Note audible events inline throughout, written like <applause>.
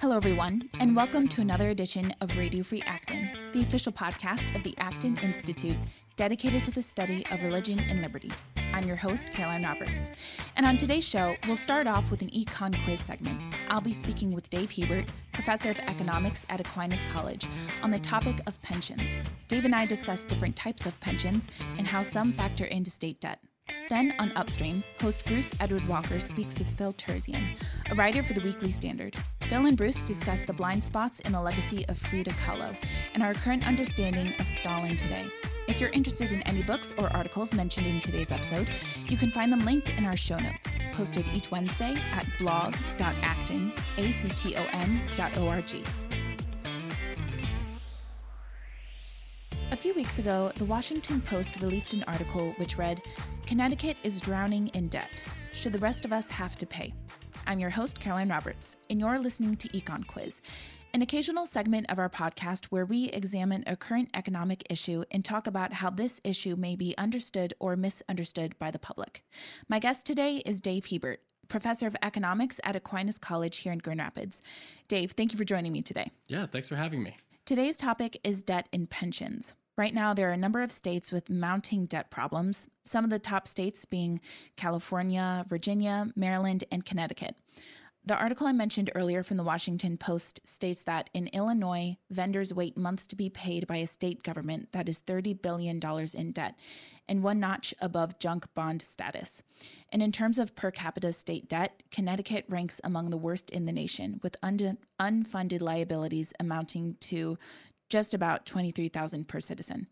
Hello, everyone, and welcome to another edition of Radio Free Acton, the official podcast of the Acton Institute dedicated to the study of religion and liberty. I'm your host, Caroline Roberts. And on today's show, we'll start off with an econ quiz segment. I'll be speaking with Dave Hebert, professor of economics at Aquinas College, on the topic of pensions. Dave and I discuss different types of pensions and how some factor into state debt. Then on Upstream, host Bruce Edward Walker speaks with Phil Terzian, a writer for the Weekly Standard. Phil and Bruce discuss the blind spots in the legacy of Frida Kahlo and our current understanding of Stalin today. If you're interested in any books or articles mentioned in today's episode, you can find them linked in our show notes, posted each Wednesday at blog.acton.org. A few weeks ago, the Washington Post released an article which read Connecticut is drowning in debt. Should the rest of us have to pay? I'm your host, Caroline Roberts, and you're listening to Econ Quiz, an occasional segment of our podcast where we examine a current economic issue and talk about how this issue may be understood or misunderstood by the public. My guest today is Dave Hebert, professor of economics at Aquinas College here in Grand Rapids. Dave, thank you for joining me today. Yeah, thanks for having me. Today's topic is debt and pensions. Right now, there are a number of states with mounting debt problems, some of the top states being California, Virginia, Maryland, and Connecticut. The article I mentioned earlier from the Washington Post states that in Illinois, vendors wait months to be paid by a state government that is $30 billion in debt and one notch above junk bond status. And in terms of per capita state debt, Connecticut ranks among the worst in the nation, with un- unfunded liabilities amounting to just about 23,000 per citizen.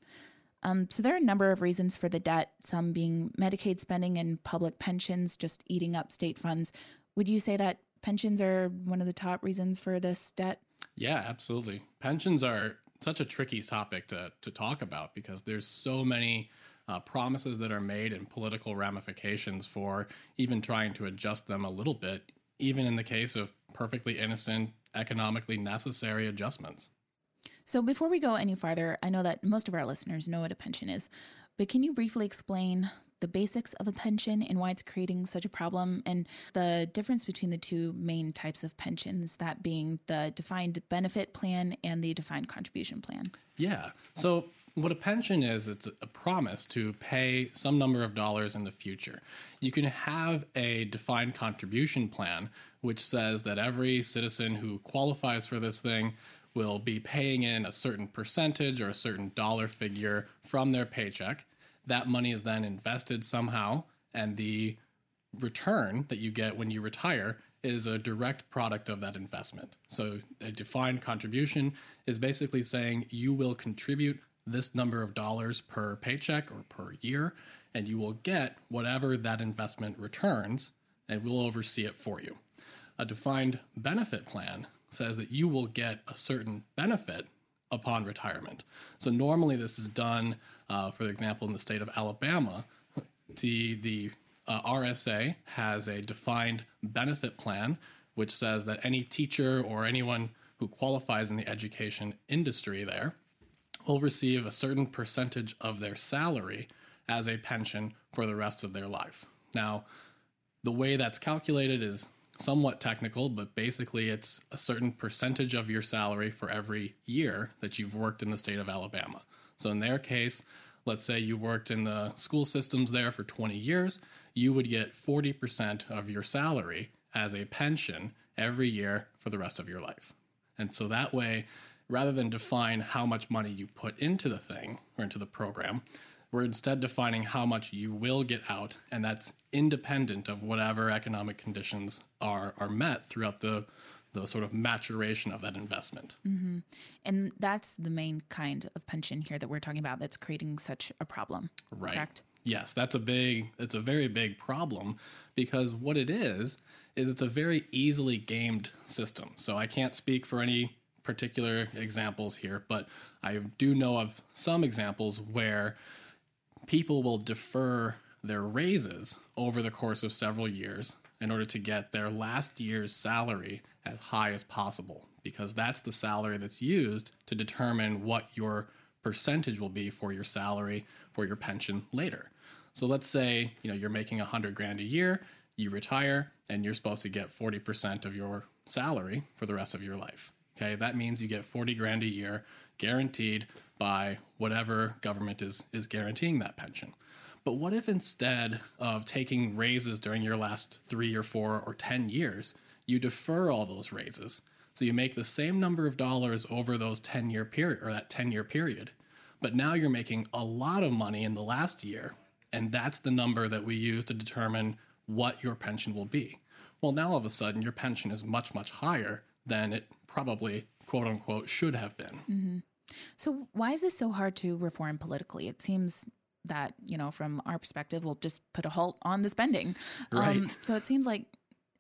Um, so there are a number of reasons for the debt, some being Medicaid spending and public pensions just eating up state funds. Would you say that pensions are one of the top reasons for this debt? Yeah, absolutely. Pensions are such a tricky topic to, to talk about because there's so many uh, promises that are made and political ramifications for even trying to adjust them a little bit, even in the case of perfectly innocent, economically necessary adjustments. So, before we go any farther, I know that most of our listeners know what a pension is, but can you briefly explain the basics of a pension and why it's creating such a problem, and the difference between the two main types of pensions, that being the defined benefit plan and the defined contribution plan. Yeah. So, what a pension is, it's a promise to pay some number of dollars in the future. You can have a defined contribution plan, which says that every citizen who qualifies for this thing will be paying in a certain percentage or a certain dollar figure from their paycheck that money is then invested somehow, and the return that you get when you retire is a direct product of that investment. So, a defined contribution is basically saying you will contribute this number of dollars per paycheck or per year, and you will get whatever that investment returns, and we'll oversee it for you. A defined benefit plan says that you will get a certain benefit upon retirement. So normally this is done, uh, for example, in the state of Alabama, the the uh, RSA has a defined benefit plan which says that any teacher or anyone who qualifies in the education industry there will receive a certain percentage of their salary as a pension for the rest of their life. Now, the way that's calculated is somewhat technical, but basically it's a certain percentage of your salary for every year that you've worked in the state of Alabama. So in their case, let's say you worked in the school systems there for 20 years, you would get 40% of your salary as a pension every year for the rest of your life. And so that way, rather than define how much money you put into the thing or into the program, we're instead defining how much you will get out, and that's independent of whatever economic conditions are are met throughout the the sort of maturation of that investment. Mm-hmm. And that's the main kind of pension here that we're talking about that's creating such a problem. Right. Correct? Yes, that's a big it's a very big problem because what it is is it's a very easily gamed system. So I can't speak for any particular examples here, but I do know of some examples where people will defer their raises over the course of several years in order to get their last year's salary as high as possible because that's the salary that's used to determine what your percentage will be for your salary for your pension later. So let's say, you know, you're making 100 grand a year, you retire and you're supposed to get 40% of your salary for the rest of your life. Okay, that means you get 40 grand a year guaranteed by whatever government is is guaranteeing that pension. But what if instead of taking raises during your last 3 or 4 or 10 years, you defer all those raises? So you make the same number of dollars over those 10 year period or that 10 year period. But now you're making a lot of money in the last year, and that's the number that we use to determine what your pension will be. Well, now all of a sudden your pension is much much higher than it probably quote unquote should have been. Mm-hmm. So why is this so hard to reform politically? It seems that you know from our perspective we'll just put a halt on the spending right. Um, so it seems like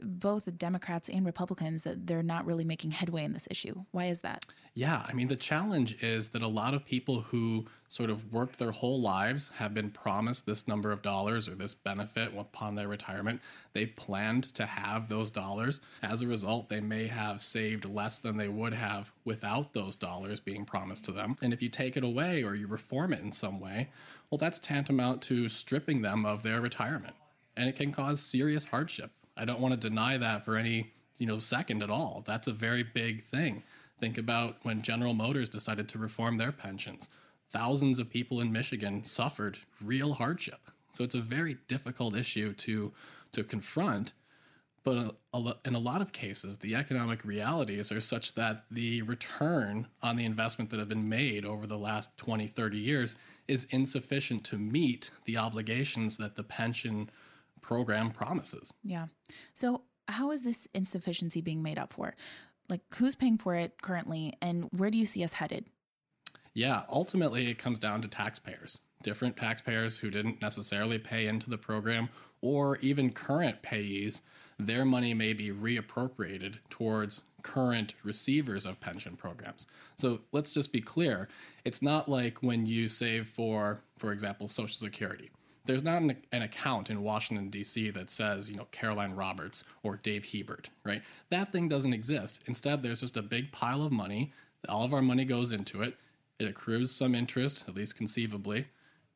both Democrats and Republicans that they're not really making headway in this issue. Why is that? Yeah, I mean, the challenge is that a lot of people who sort of worked their whole lives have been promised this number of dollars or this benefit upon their retirement. They've planned to have those dollars. As a result, they may have saved less than they would have without those dollars being promised to them. And if you take it away or you reform it in some way, well, that's tantamount to stripping them of their retirement. And it can cause serious hardship I don't want to deny that for any, you know, second at all. That's a very big thing. Think about when General Motors decided to reform their pensions. Thousands of people in Michigan suffered real hardship. So it's a very difficult issue to to confront. But in a lot of cases, the economic realities are such that the return on the investment that have been made over the last 20, 30 years is insufficient to meet the obligations that the pension program promises. Yeah. So, how is this insufficiency being made up for? Like, who's paying for it currently, and where do you see us headed? Yeah, ultimately, it comes down to taxpayers. Different taxpayers who didn't necessarily pay into the program, or even current payees, their money may be reappropriated towards current receivers of pension programs. So let's just be clear it's not like when you save for, for example, Social Security there's not an, an, account in Washington D.C. that says you know Caroline Roberts or Dave Hebert, right? That thing doesn't exist. Instead, there's just a big pile of money. All of our money goes into it. It accrues some interest, at least conceivably,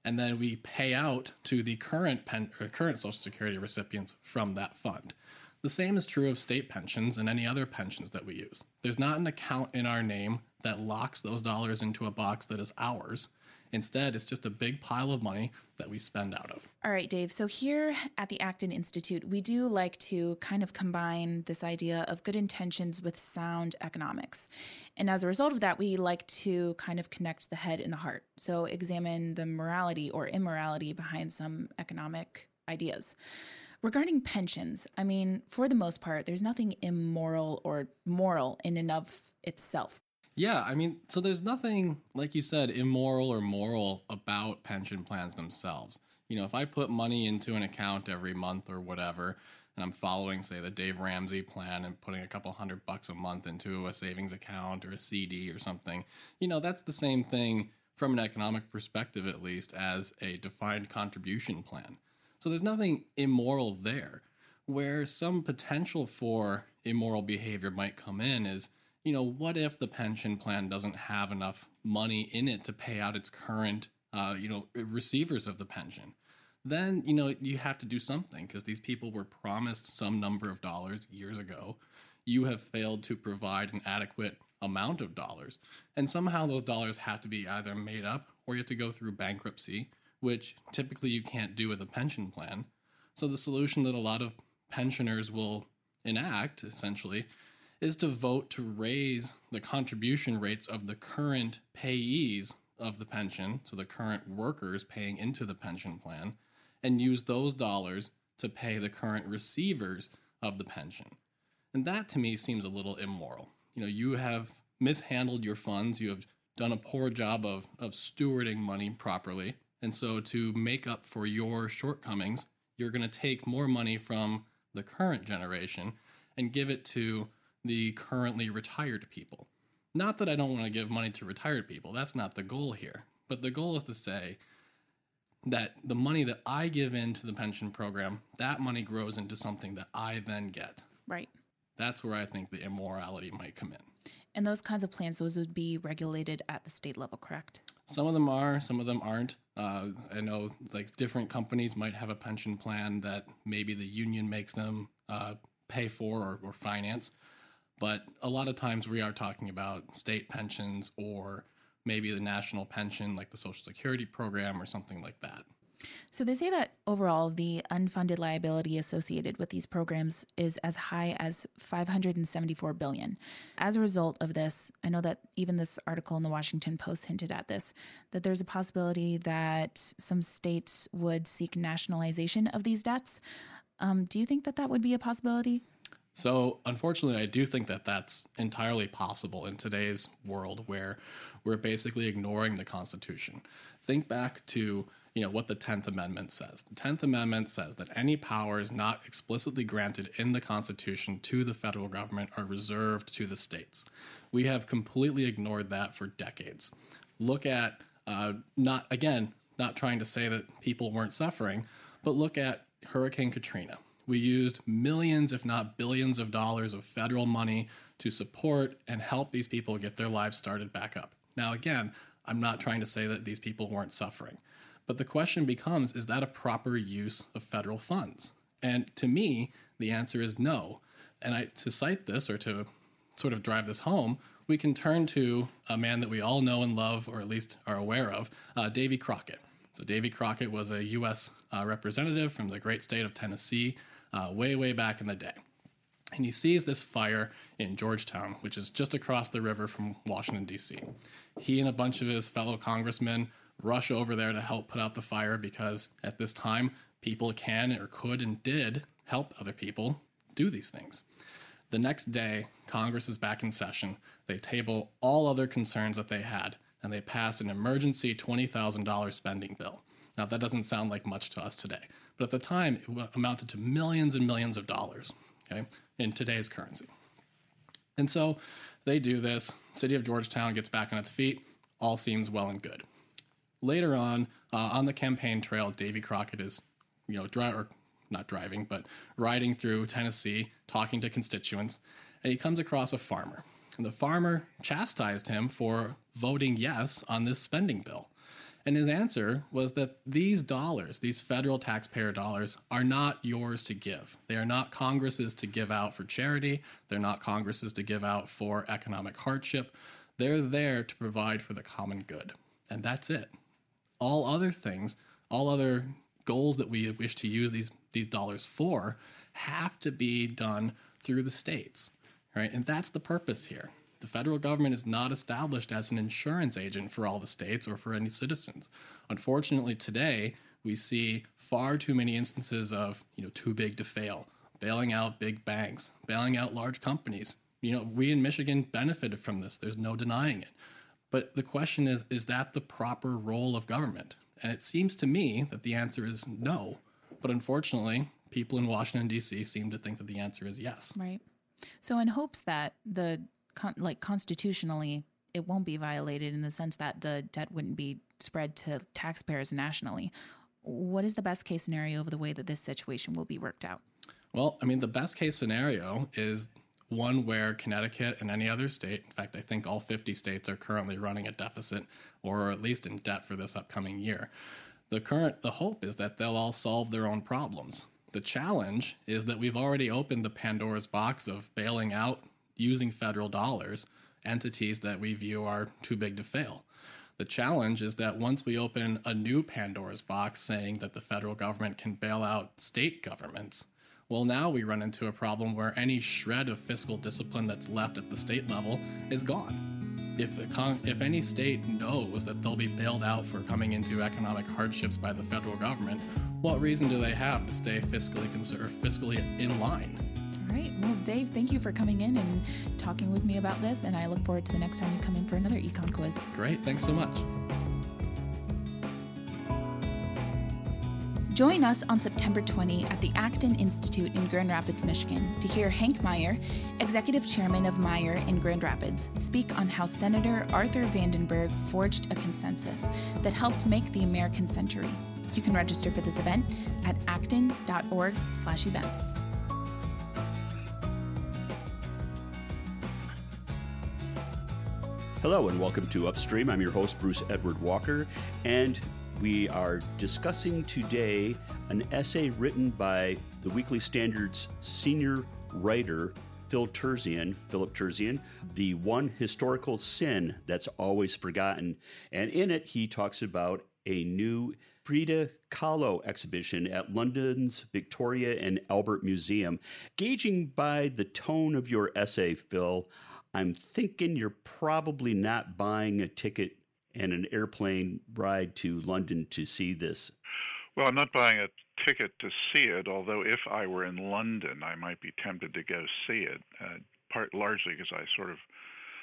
and then we pay out to the current pen, uh, current Social Security recipients from that fund. The same is true of state pensions and any other pensions that we use. There's not an account in our name that locks those dollars into a box that is ours. Instead, it's just a big pile of money that we spend out of. All right, Dave. So, here at the Acton Institute, we do like to kind of combine this idea of good intentions with sound economics. And as a result of that, we like to kind of connect the head and the heart. So, examine the morality or immorality behind some economic ideas. Regarding pensions, I mean, for the most part, there's nothing immoral or moral in and of itself. Yeah, I mean, so there's nothing, like you said, immoral or moral about pension plans themselves. You know, if I put money into an account every month or whatever, and I'm following, say, the Dave Ramsey plan and putting a couple hundred bucks a month into a savings account or a CD or something, you know, that's the same thing from an economic perspective, at least, as a defined contribution plan. So there's nothing immoral there. Where some potential for immoral behavior might come in is you know, what if the pension plan doesn't have enough money in it to pay out its current, uh, you know, receivers of the pension? Then, you know, you have to do something because these people were promised some number of dollars years ago. You have failed to provide an adequate amount of dollars. And somehow those dollars have to be either made up or you have to go through bankruptcy, which typically you can't do with a pension plan. So the solution that a lot of pensioners will enact essentially is to vote to raise the contribution rates of the current payees of the pension, so the current workers paying into the pension plan, and use those dollars to pay the current receivers of the pension. And that to me seems a little immoral. You know, you have mishandled your funds, you have done a poor job of, of stewarding money properly. And so, to make up for your shortcomings, you're going to take more money from the current generation and give it to the currently retired people. Not that I don't want to give money to retired people, that's not the goal here. But the goal is to say that the money that I give into the pension program, that money grows into something that I then get. Right. That's where I think the immorality might come in. And those kinds of plans, those would be regulated at the state level, correct? Some of them are, some of them aren't. Uh, I know like different companies might have a pension plan that maybe the union makes them uh, pay for or, or finance. But a lot of times we are talking about state pensions or maybe the national pension, like the Social Security program or something like that. So they say that overall, the unfunded liability associated with these programs is as high as 574 billion. As a result of this, I know that even this article in the Washington Post hinted at this, that there's a possibility that some states would seek nationalization of these debts. Um, do you think that that would be a possibility? So, unfortunately, I do think that that's entirely possible in today's world where we're basically ignoring the Constitution. Think back to you know what the 10th amendment says. The 10th amendment says that any powers not explicitly granted in the constitution to the federal government are reserved to the states. We have completely ignored that for decades. Look at uh, not again not trying to say that people weren't suffering but look at hurricane katrina we used millions if not billions of dollars of federal money to support and help these people get their lives started back up now again i'm not trying to say that these people weren't suffering but the question becomes is that a proper use of federal funds? And to me, the answer is no. And I, to cite this or to sort of drive this home, we can turn to a man that we all know and love, or at least are aware of, uh, Davy Crockett. So, Davy Crockett was a U.S. Uh, representative from the great state of Tennessee uh, way, way back in the day. And he sees this fire in Georgetown, which is just across the river from Washington, D.C. He and a bunch of his fellow congressmen rush over there to help put out the fire because at this time, people can or could and did help other people do these things. The next day, Congress is back in session. They table all other concerns that they had, and they pass an emergency $20,000 spending bill. Now, that doesn't sound like much to us today, but at the time, it amounted to millions and millions of dollars, okay, in today's currency. And so they do this. City of Georgetown gets back on its feet. All seems well and good later on uh, on the campaign trail, Davy Crockett is, you know, dri- or not driving, but riding through Tennessee, talking to constituents, and he comes across a farmer. And the farmer chastised him for voting yes on this spending bill. And his answer was that these dollars, these federal taxpayer dollars, are not yours to give. They are not Congress's to give out for charity. They're not Congress's to give out for economic hardship. They're there to provide for the common good. And that's it all other things, all other goals that we wish to use these these dollars for have to be done through the states, right? And that's the purpose here. The federal government is not established as an insurance agent for all the states or for any citizens. Unfortunately, today we see far too many instances of, you know, too big to fail, bailing out big banks, bailing out large companies. You know, we in Michigan benefited from this. There's no denying it. But the question is is that the proper role of government? And it seems to me that the answer is no. But unfortunately, people in Washington D.C. seem to think that the answer is yes. Right. So in hopes that the like constitutionally it won't be violated in the sense that the debt wouldn't be spread to taxpayers nationally. What is the best case scenario of the way that this situation will be worked out? Well, I mean, the best case scenario is one where Connecticut and any other state, in fact, I think all 50 states are currently running a deficit or at least in debt for this upcoming year. The current the hope is that they'll all solve their own problems. The challenge is that we've already opened the Pandora's box of bailing out using federal dollars entities that we view are too big to fail. The challenge is that once we open a new Pandora's box saying that the federal government can bail out state governments, well, now we run into a problem where any shred of fiscal discipline that's left at the state level is gone. If, con- if any state knows that they'll be bailed out for coming into economic hardships by the federal government, what reason do they have to stay fiscally conserved, fiscally in line? All right. Well, Dave, thank you for coming in and talking with me about this, and I look forward to the next time you come in for another econ quiz. Great. Thanks so much. Join us on September 20 at the Acton Institute in Grand Rapids, Michigan, to hear Hank Meijer, Executive Chairman of Meijer in Grand Rapids, speak on how Senator Arthur Vandenberg forged a consensus that helped make the American century. You can register for this event at acton.org/events. Hello and welcome to Upstream. I'm your host, Bruce Edward Walker, and we are discussing today an essay written by the Weekly Standard's senior writer, Phil Terzian, Philip Terzian, The One Historical Sin That's Always Forgotten. And in it, he talks about a new Frida Kahlo exhibition at London's Victoria and Albert Museum. Gauging by the tone of your essay, Phil, I'm thinking you're probably not buying a ticket and an airplane ride to London to see this. Well, I'm not buying a ticket to see it, although if I were in London, I might be tempted to go see it, uh, part largely because I sort of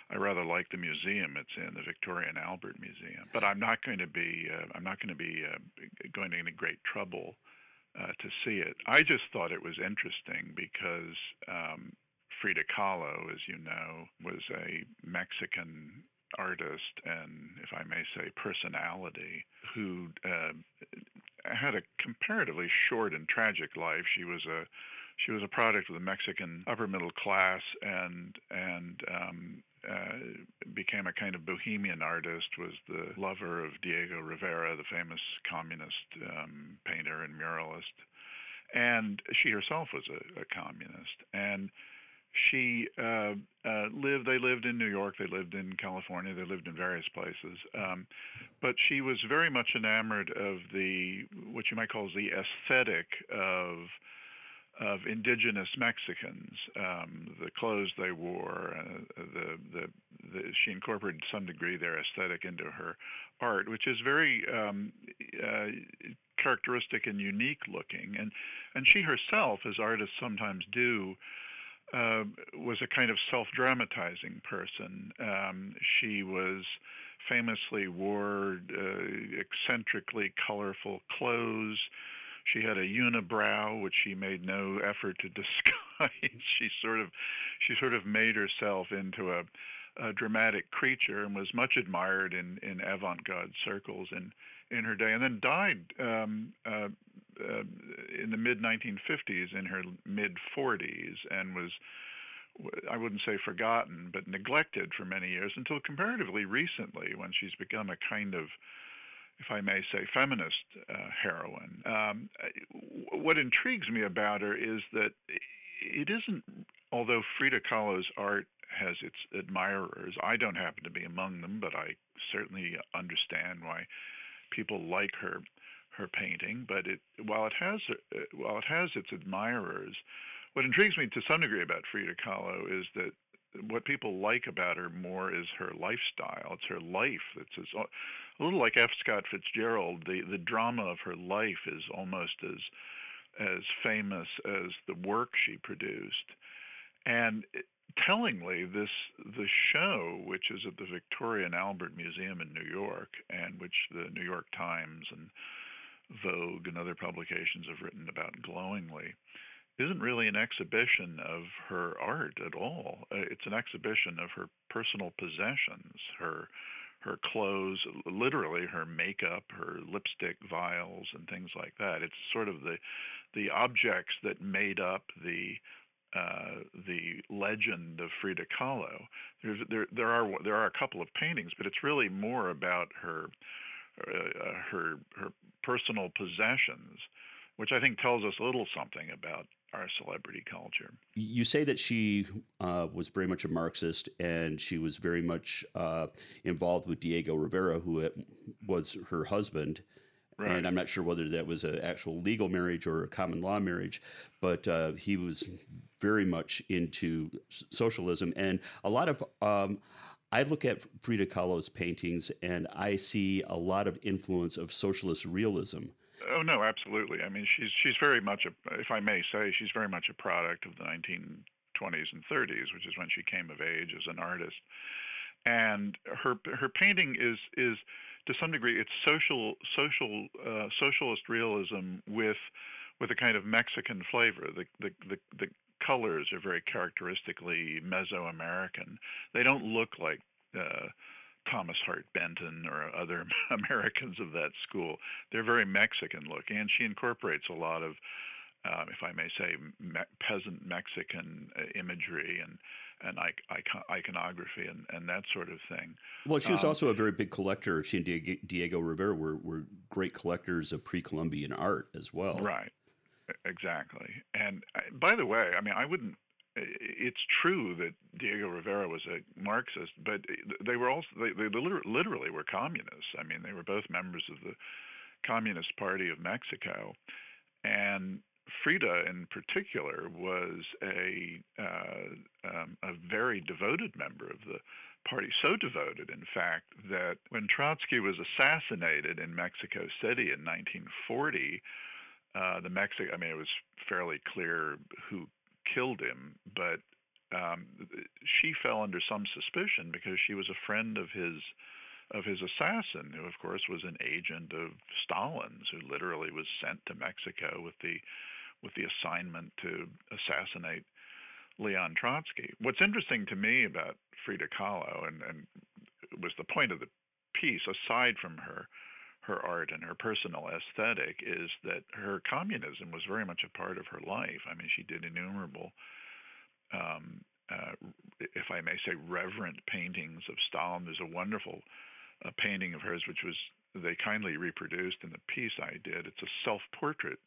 I rather like the museum it's in, the Victoria and Albert Museum. But I'm not going to be uh, I'm not going to be uh, going to any great trouble uh, to see it. I just thought it was interesting because um, Frida Kahlo, as you know, was a Mexican artist and, if I may say, personality who uh, had a comparatively short and tragic life. She was a she was a product of the Mexican upper middle class and and um, uh, became a kind of bohemian artist. Was the lover of Diego Rivera, the famous communist um, painter and muralist, and she herself was a, a communist and she uh, uh, lived. They lived in New York. They lived in California. They lived in various places. Um, but she was very much enamored of the what you might call the aesthetic of of indigenous Mexicans, um, the clothes they wore, uh, the, the, the, she incorporated some degree their aesthetic into her art, which is very um, uh, characteristic and unique looking. And and she herself, as artists sometimes do, uh, was a kind of self-dramatizing person. Um, she was famously wore uh, eccentrically colorful clothes. She had a unibrow, which she made no effort to <laughs> disguise. she sort of, she sort of made herself into a, a dramatic creature and was much admired in, in avant-garde circles in, in her day, and then died um, uh, uh, in the mid 1950s in her mid 40s and was I wouldn't say forgotten, but neglected for many years until comparatively recently when she's become a kind of, if I may say, feminist uh, heroine. Um, what intrigues me about her is that it isn't, although Frida Kahlo's art has its admirers, I don't happen to be among them, but I certainly understand why people like her her painting, but it while it has uh, while it has its admirers, what intrigues me to some degree about Frida Kahlo is that what people like about her more is her lifestyle. It's her life. It's a little like F. Scott Fitzgerald. The the drama of her life is almost as as famous as the work she produced. And tellingly, this the show, which is at the Victoria and Albert Museum in New York, and which the New York Times and Vogue and other publications have written about glowingly, isn't really an exhibition of her art at all. Uh, it's an exhibition of her personal possessions, her her clothes, literally her makeup, her lipstick vials, and things like that. It's sort of the the objects that made up the uh, the legend of Frida Kahlo. There's, there there are there are a couple of paintings, but it's really more about her uh, her her personal possessions, which I think tells us a little something about our celebrity culture. You say that she uh, was very much a Marxist and she was very much uh, involved with Diego Rivera, who was her husband. Right. And I'm not sure whether that was an actual legal marriage or a common law marriage, but uh, he was very much into socialism. And a lot of um, I look at Frida Kahlo's paintings and I see a lot of influence of socialist realism. Oh no, absolutely. I mean, she's she's very much a, if I may say, she's very much a product of the 1920s and 30s, which is when she came of age as an artist. And her her painting is is to some degree it's social social uh, socialist realism with with a kind of Mexican flavor. The the the, the colors are very characteristically Mesoamerican. They don't look like uh, Thomas Hart Benton or other <laughs> Americans of that school. They're very Mexican looking, and she incorporates a lot of, uh, if I may say, me- peasant Mexican uh, imagery and and icon- iconography and, and that sort of thing. Well, she was um, also a very big collector. She and Diego, Diego Rivera were, were great collectors of pre-Columbian art as well. Right. Exactly. And uh, by the way, I mean, I wouldn't it's true that Diego Rivera was a Marxist, but they were also they, they literally were communists. I mean, they were both members of the Communist Party of Mexico, and Frida in particular was a uh, um, a very devoted member of the party, so devoted, in fact, that when Trotsky was assassinated in Mexico City in 1940, uh, the Mexican, I mean, it was fairly clear who killed him, but um, she fell under some suspicion because she was a friend of his of his assassin, who of course was an agent of Stalin's, who literally was sent to Mexico with the with the assignment to assassinate Leon Trotsky. What's interesting to me about Frida Kahlo, and, and was the point of the piece, aside from her her art and her personal aesthetic is that her communism was very much a part of her life. I mean, she did innumerable, um, uh, if I may say, reverent paintings of Stalin. There's a wonderful uh, painting of hers, which was they kindly reproduced in the piece I did. It's a self-portrait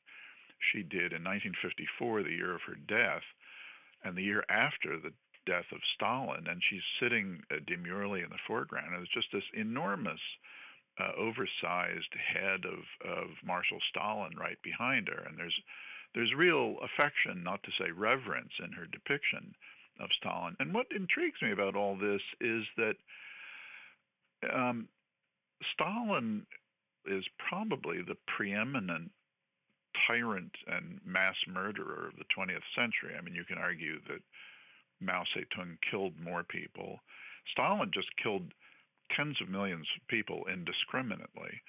she did in 1954, the year of her death, and the year after the death of Stalin, and she's sitting uh, demurely in the foreground. And it's just this enormous uh, oversized head of, of Marshal Stalin right behind her. And there's, there's real affection, not to say reverence, in her depiction of Stalin. And what intrigues me about all this is that um, Stalin is probably the preeminent tyrant and mass murderer of the 20th century. I mean, you can argue that Mao Zedong killed more people. Stalin just killed tens of millions of people indiscriminately.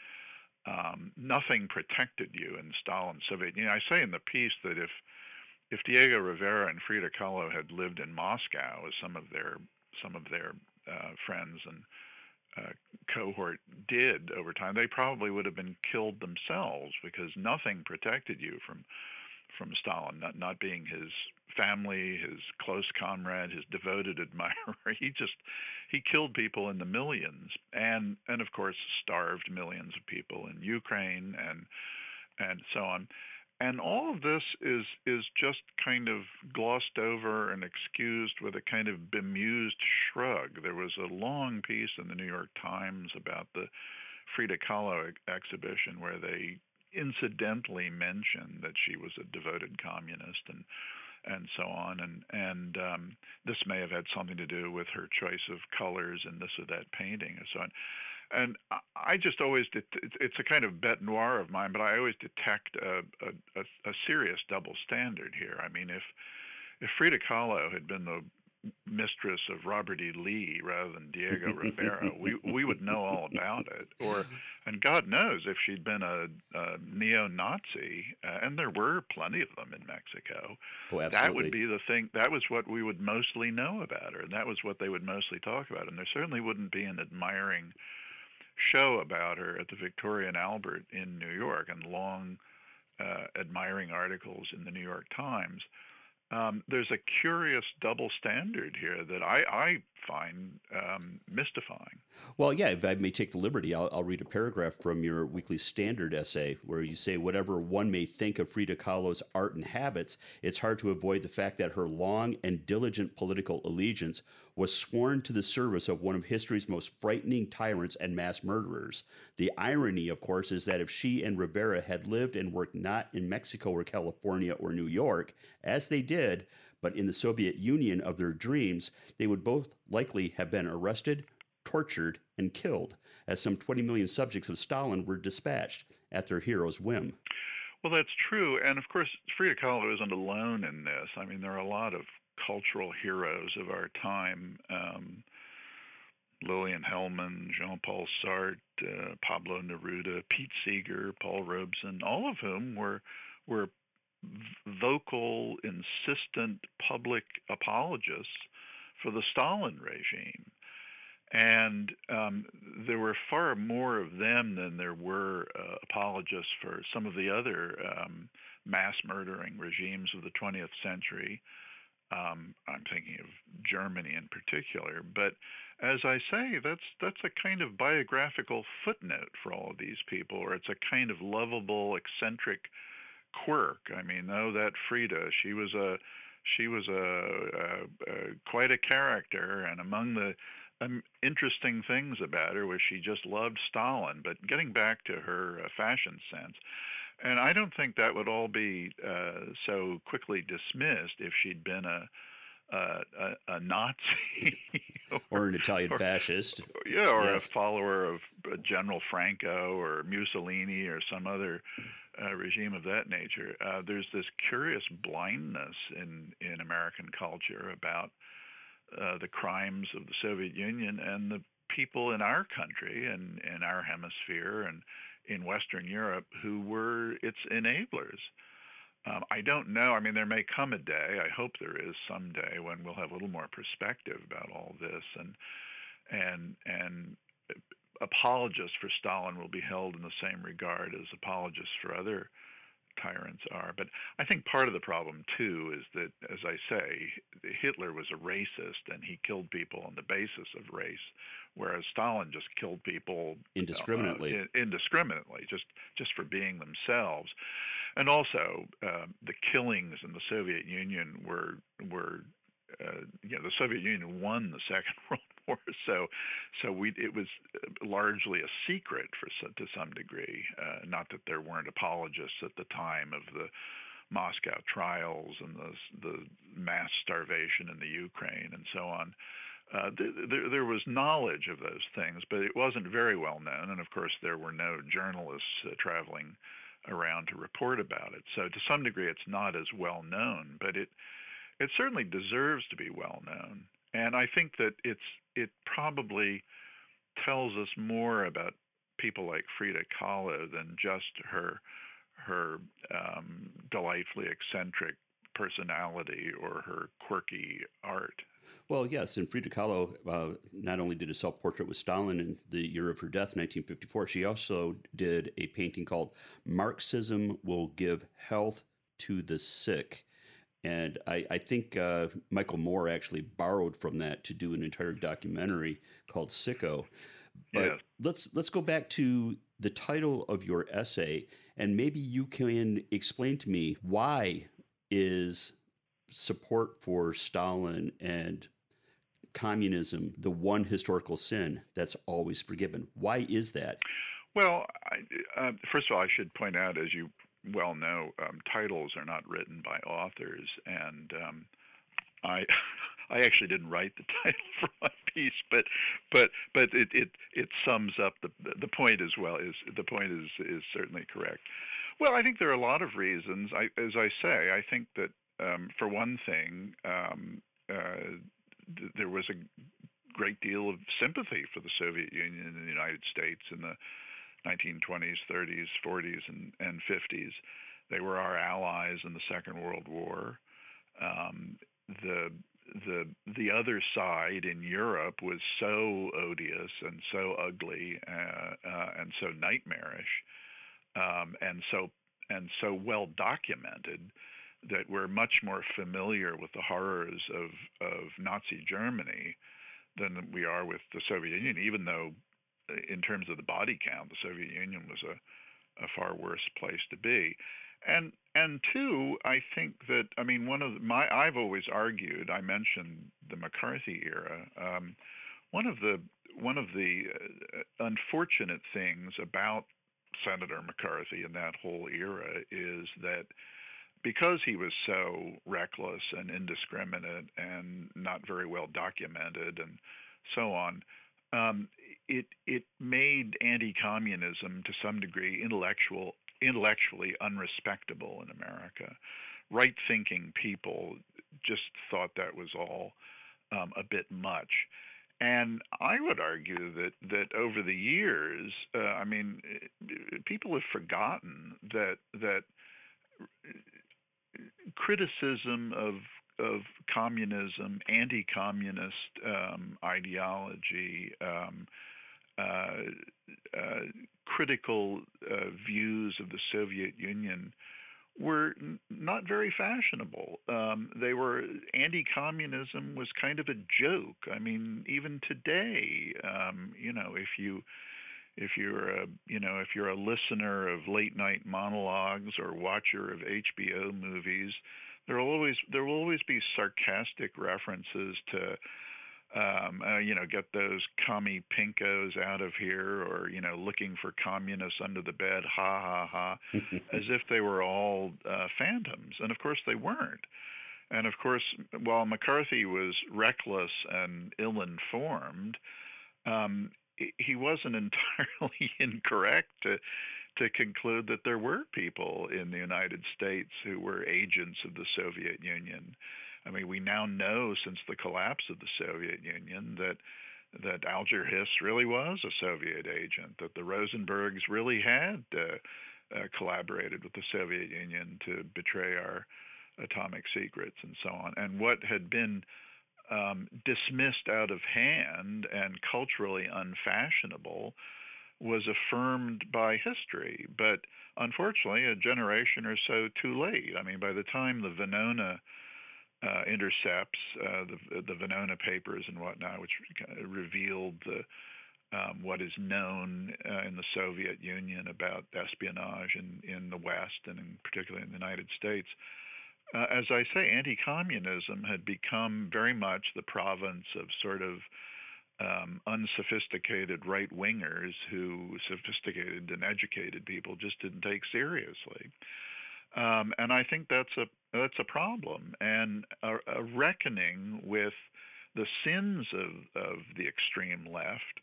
Um, nothing protected you in Stalin's Soviet Union. I say in the piece that if if Diego Rivera and Frida Kahlo had lived in Moscow, as some of their some of their uh, friends and uh, cohort did over time, they probably would have been killed themselves because nothing protected you from from Stalin, not not being his family, his close comrade, his devoted <laughs> admirer. He just he killed people in the millions, and and of course starved millions of people in Ukraine and and so on. And all of this is is just kind of glossed over and excused with a kind of bemused shrug. There was a long piece in the New York Times about the Frida Kahlo exhibition where they incidentally mentioned that she was a devoted communist and and so on. And and um, this may have had something to do with her choice of colors and this or that painting and so on. And I just always it's a kind of bête noire of mine, but I always detect a, a, a serious double standard here. I mean, if if Frida Kahlo had been the mistress of Robert E. Lee rather than Diego <laughs> Rivera, we we would know all about it. Or, and God knows if she'd been a, a neo-Nazi, uh, and there were plenty of them in Mexico, oh, that would be the thing. That was what we would mostly know about her, and that was what they would mostly talk about. And there certainly wouldn't be an admiring show about her at the Victoria and Albert in New York, and long uh, admiring articles in the New York Times um, there's a curious double standard here that I, I find um, mystifying. Well, yeah, if I may take the liberty, I'll, I'll, read a paragraph from your Weekly Standard essay where you say, Whatever one may think of Frida Kahlo's art and habits, it's hard to avoid the fact that her long and diligent political allegiance was sworn to the service of one of history's most frightening tyrants and mass murderers. The irony, of course, is that if she and Rivera had lived and worked not in Mexico or California or New York, as they did, but in the Soviet Union of their dreams, they would both likely have been arrested, tortured, and killed, as some 20 million subjects of Stalin were dispatched at their hero's whim. Well, that's true. And of course, Frida Kahlo isn't alone in this. I mean, there are a lot of cultural heroes of our time. Um, Lillian Hellman, Jean-Paul Sartre, uh, Pablo Neruda, Pete Seeger, Paul Robeson, all of whom were were vocal, insistent public apologists for the Stalin regime. And um, there were far more of them than there were uh, apologists for some of the other um, mass murdering regimes of the 20th century. Um, I'm thinking of Germany in particular. But as I say, that's that's a kind of biographical footnote for all of these people, or it's a kind of lovable, eccentric quirk. I mean, oh, that Frida, she was a she was a, a, a quite a character, and among the um, interesting things about her was she just loved Stalin. But getting back to her uh, fashion sense, and I don't think that would all be uh, so quickly dismissed if she'd been a a, a, Nazi <laughs> or, or, an Italian or, fascist. Yeah, or yes. a follower of General Franco or Mussolini or some other uh, regime of that nature. Uh, there's this curious blindness in, in American culture about uh, the crimes of the Soviet Union and the people in our country and in our hemisphere and in Western Europe who were its enablers. Um, I don't know. I mean, there may come a day. I hope there is someday when we'll have a little more perspective about all this, and and and apologists for Stalin will be held in the same regard as apologists for other tyrants are. But I think part of the problem too is that, as I say, Hitler was a racist and he killed people on the basis of race, whereas Stalin just killed people indiscriminately, uh, indiscriminately, just just for being themselves. And also, uh, the killings in the Soviet Union were were uh, you know the Soviet Union won the Second <laughs> World <laughs> So so we it was uh, largely a secret for to some degree. Uh, not that there weren't apologists at the time of the Moscow trials and the the mass starvation in the Ukraine and so on. Uh, there, there was knowledge of those things, but it wasn't very well known. And of course, there were no journalists uh, traveling around to report about it. So to some degree, it's not as well known, but it it certainly deserves to be well known. And I think that it's it probably tells us more about people like Frida Kahlo than just her her um, delightfully eccentric personality or her quirky art. Well, yes, and Frida Kahlo uh, not only did a self portrait with Stalin in the year of her death, 1954, she also did a painting called Marxism Will Give Health to the Sick. And I, I think uh, Michael Moore actually borrowed from that to do an entire documentary called Sicko. But yeah. let's let's go back to the title of your essay, and maybe you can explain to me why is support for Stalin and communism the one historical sin that's always forgiven? Why is that? Well, I, uh, first of all, I should point out, as you well know, um, titles are not written by authors, and um, I <laughs> I actually didn't write the <laughs> title for my piece, but but but it it, it sums up the the point as well. Is the point is is certainly correct. Well, I think there are a lot of reasons. I, as I say, I think that um, for one thing, um, uh, th- there was a great deal of sympathy for the Soviet Union and the United States in the 1920s, 30s, 40s, and, and 50s. They were our allies in the Second World War. Um, the the the other side in Europe was so odious and so ugly uh, uh, and so nightmarish um, and so and so well documented that we're much more familiar with the horrors of of Nazi Germany than we are with the Soviet Union, even though in terms of the body count, the Soviet Union was a, a far worse place to be. And and two, I think that I mean one of the, my I've always argued. I mentioned the McCarthy era. Um, one of the one of the uh, unfortunate things about Senator McCarthy and that whole era is that because he was so reckless and indiscriminate and not very well documented and so on, um, it it made anti-communism to some degree intellectual intellectually unrespectable in America. Right-thinking people just thought that was all um, a bit much. And I would argue that that over the years, uh, I mean, people have forgotten that that criticism of of communism, anti-communist um, ideology, um, critical uh, views of the Soviet Union were not very fashionable. Um, they were anti-communism was kind of a joke. I mean, even today, um, you know, if you if you're a you know if you're a listener of late night monologues or watcher of HBO movies, there will always there will always be sarcastic references to um, uh, you know, get those commie pinkos out of here, or you know, looking for communists under the bed, ha ha ha, as if they were all uh, phantoms, and of course they weren't. And of course, while McCarthy was reckless and ill-informed, um, he wasn't <laughs> entirely incorrect to to conclude that there were people in the United States who were agents of the Soviet Union. I mean, we now know since the collapse of the Soviet Union that that Alger Hiss really was a Soviet agent, that the Rosenbergs really had uh, uh, collaborated with the Soviet Union to betray our atomic secrets and so on. And what had been um, dismissed out of hand and culturally unfashionable was affirmed by history. But unfortunately, a generation or so too late. I mean, by the time the Venona uh, intercepts, uh, the the Venona papers and whatnot, which revealed the um, what is known uh, in the Soviet Union about espionage in, in the West and in particularly in the United States. Uh, as I say, anti-communism had become very much the province of sort of um, unsophisticated right wingers who sophisticated and educated people just didn't take seriously. Um, and I think that's a that's a problem, and a, a reckoning with the sins of, of the extreme left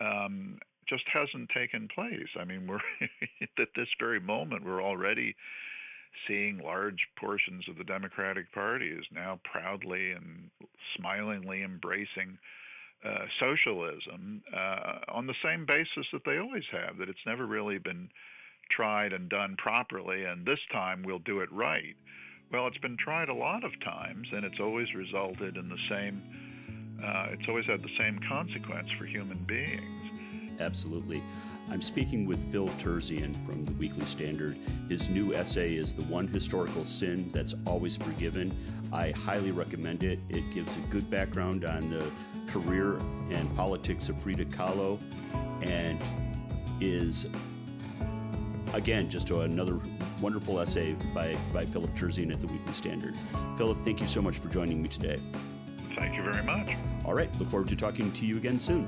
um, just hasn't taken place. I mean, <laughs> we're at this very moment we're already seeing large portions of the Democratic Party is now proudly and smilingly embracing uh, socialism uh, on the same basis that they always have, that it's never really been tried and done properly, and this time we'll do it right. Well, it's been tried a lot of times, and it's always resulted in the same. Uh, it's always had the same consequence for human beings. Absolutely. I'm speaking with Phil Terzian from the Weekly Standard. His new essay is The One Historical Sin That's Always Forgiven. I highly recommend it. It gives a good background on the career and politics of Frida Kahlo and is again, just another wonderful essay by, by Philip Terzian at the Weekly Standard. Philip, thank you so much for joining me today. Thank you very much. All right, look forward to talking to you again soon.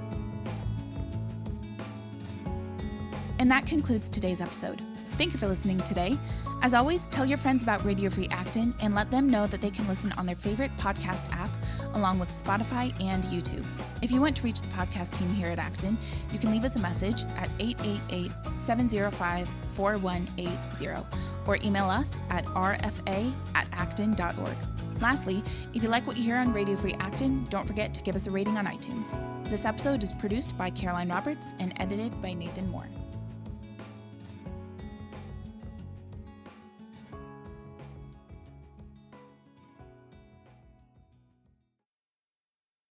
And that concludes today's episode. Thank you for listening today. As always, tell your friends about Radio Free Acton and let them know that they can listen on their favorite podcast app, along with Spotify and YouTube. If you want to reach the podcast team here at Acton, you can leave us a message at 888 705 4180 or email us at rfa at acton.org. Lastly, if you like what you hear on Radio Free Acton, don't forget to give us a rating on iTunes. This episode is produced by Caroline Roberts and edited by Nathan Moore.